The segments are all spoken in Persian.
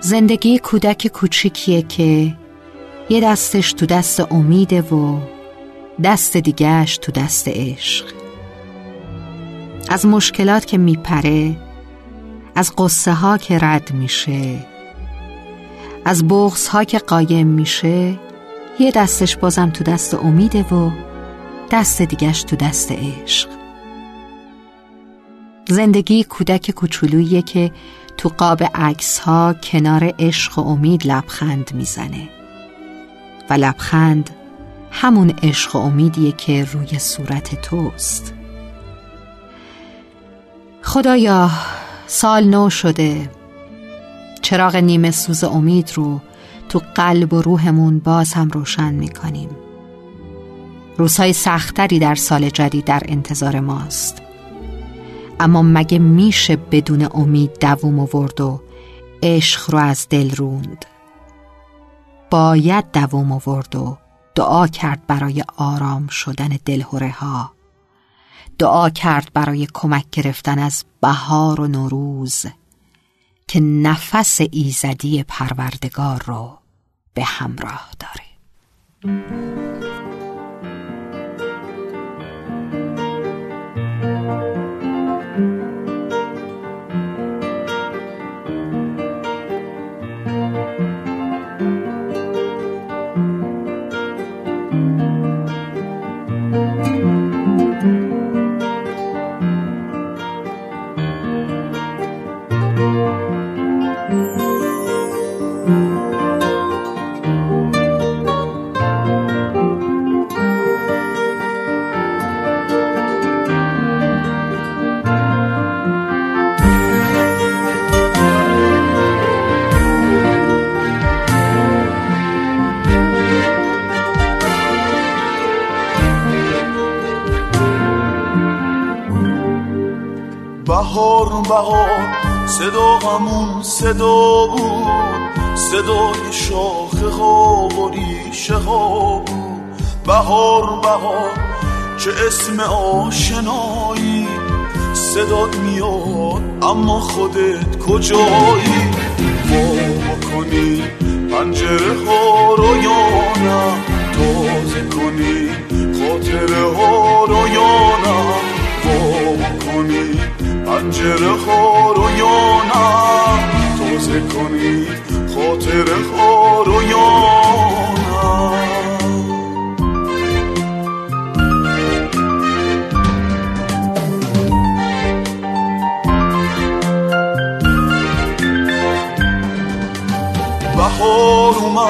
زندگی کودک کوچیکیه که یه دستش تو دست امیده و دست دیگهش تو دست عشق. از مشکلات که میپره از قصه ها که رد میشه از بغز ها که قایم میشه یه دستش بازم تو دست امیده و دست دیگهش تو دست عشق. زندگی کودک کوچولویی که تو قاب عکس ها کنار عشق و امید لبخند می‌زنه. و لبخند همون عشق و امیدیه که روی صورت توست. خدایا سال نو شده. چراغ نیمه سوز امید رو تو قلب و روحمون باز هم روشن می‌کنیم. روزهای سختری در سال جدید در انتظار ماست. اما مگه میشه بدون امید دووم آورد و عشق رو از دل روند؟ باید دووم آورد و دعا کرد برای آرام شدن دلهوره ها دعا کرد برای کمک گرفتن از بهار و نوروز که نفس ایزدی پروردگار رو به همراه داره. بهار بهار صدا همون صدا بود. صدای شاخه ها و ریشه ها بود. بهار بهار چه اسم آشنایی. صدات میاد اما خودت کجایی؟ وا کنی پنجره ها رو یا نه؟ تازه کنی خاطره ها رو یا پنجره ها رو یا نه تازه کنی خاطر ها رو یا بهار اومد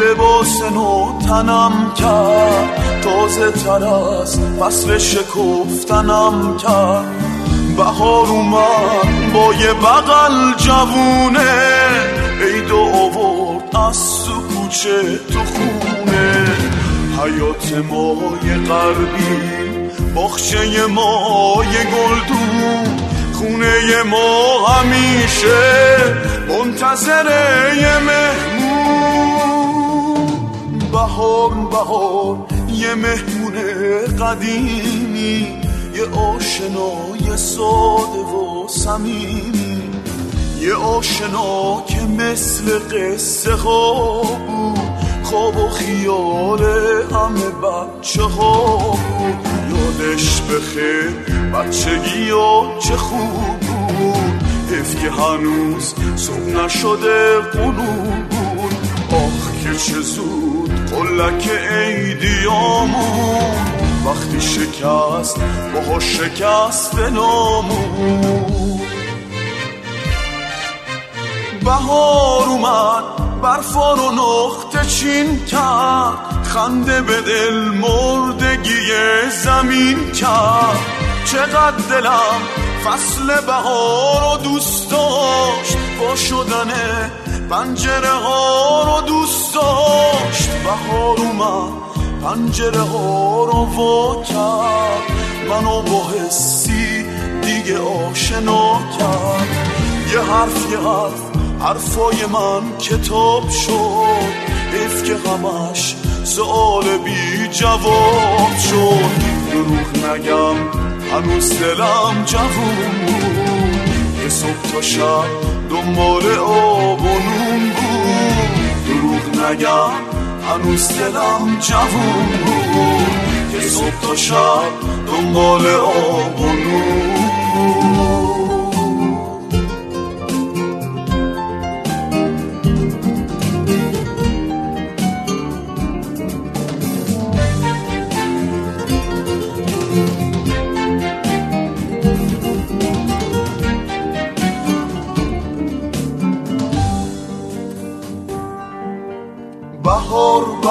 لباس نو تنم کرد. تازه تر از فصل شکفتنم کرد. بهار اومد با یه بغل جوونه. عید آورد از تو کوچه تو خونه. حیات ما یه غربی باخچه ما یه گلدون. خونه ما همیشه منتظر یه مهمون. بهار بهار یه مهمون قدیمی یه آشنای ساده و صمیمی. یه آشنا که مثل قصه ها بود. خواب و خیال همه بچه ها بود. یادش بخیر بچگی یا چه خوب بود. حیف که هنوز صبح نشده قلوب بود. آخ که چه زود قلک عیدیامون وقتی شکست با شکست نامون بهار اومد برفا رو نقطه چین کرد. خنده به دل مردگی زمین کرد. چقدر دلم فصل بهار رو دوست داشت. با شدن پنجره ها رو دوست داشت. بهار اومد پنجره ها رو وا کرد. منو با حسی دیگه آشنا کرد. یه حرف یه حرف حرفای من کتاب شد. حیف که همش سوال بی جواب شد. دروغ نگم هنوز دلم جوون بود. یه صبح تا شب دنبال آب و نون بود. دروغ نگم هنوز دلم جوون بود. که صبح تا شب دنبال آب و نون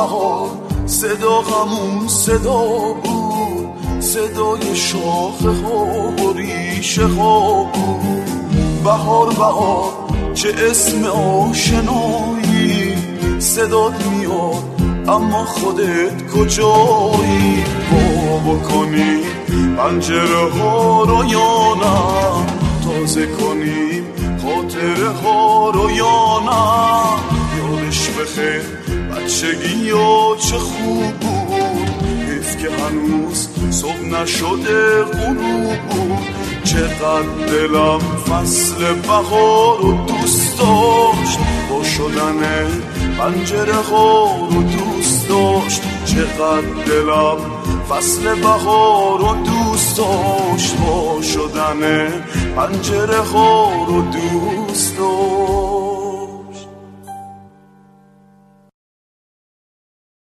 بهار صدا همون صدا بود صدای شاخه ها و ریشه ها بود. بهار بهار چه اسم آشنایی؟ صدات میاد اما خودت کجایی؟ با بکنی پنجره ها رو یا نه؟ تازه کنیم خاطره ها رو یا نه؟ یادش بخیر. بچگی یا چه خوب بود. حیف که هنوز صبح نشده غروب بود. چقدر دلم فصل بهار رو دوست داشت. با شدن پنجره ها رو دوست داشت. چقدر دلم فصل بهار رو دوست داشت. با شدن پنجره ها رو دوست داشت.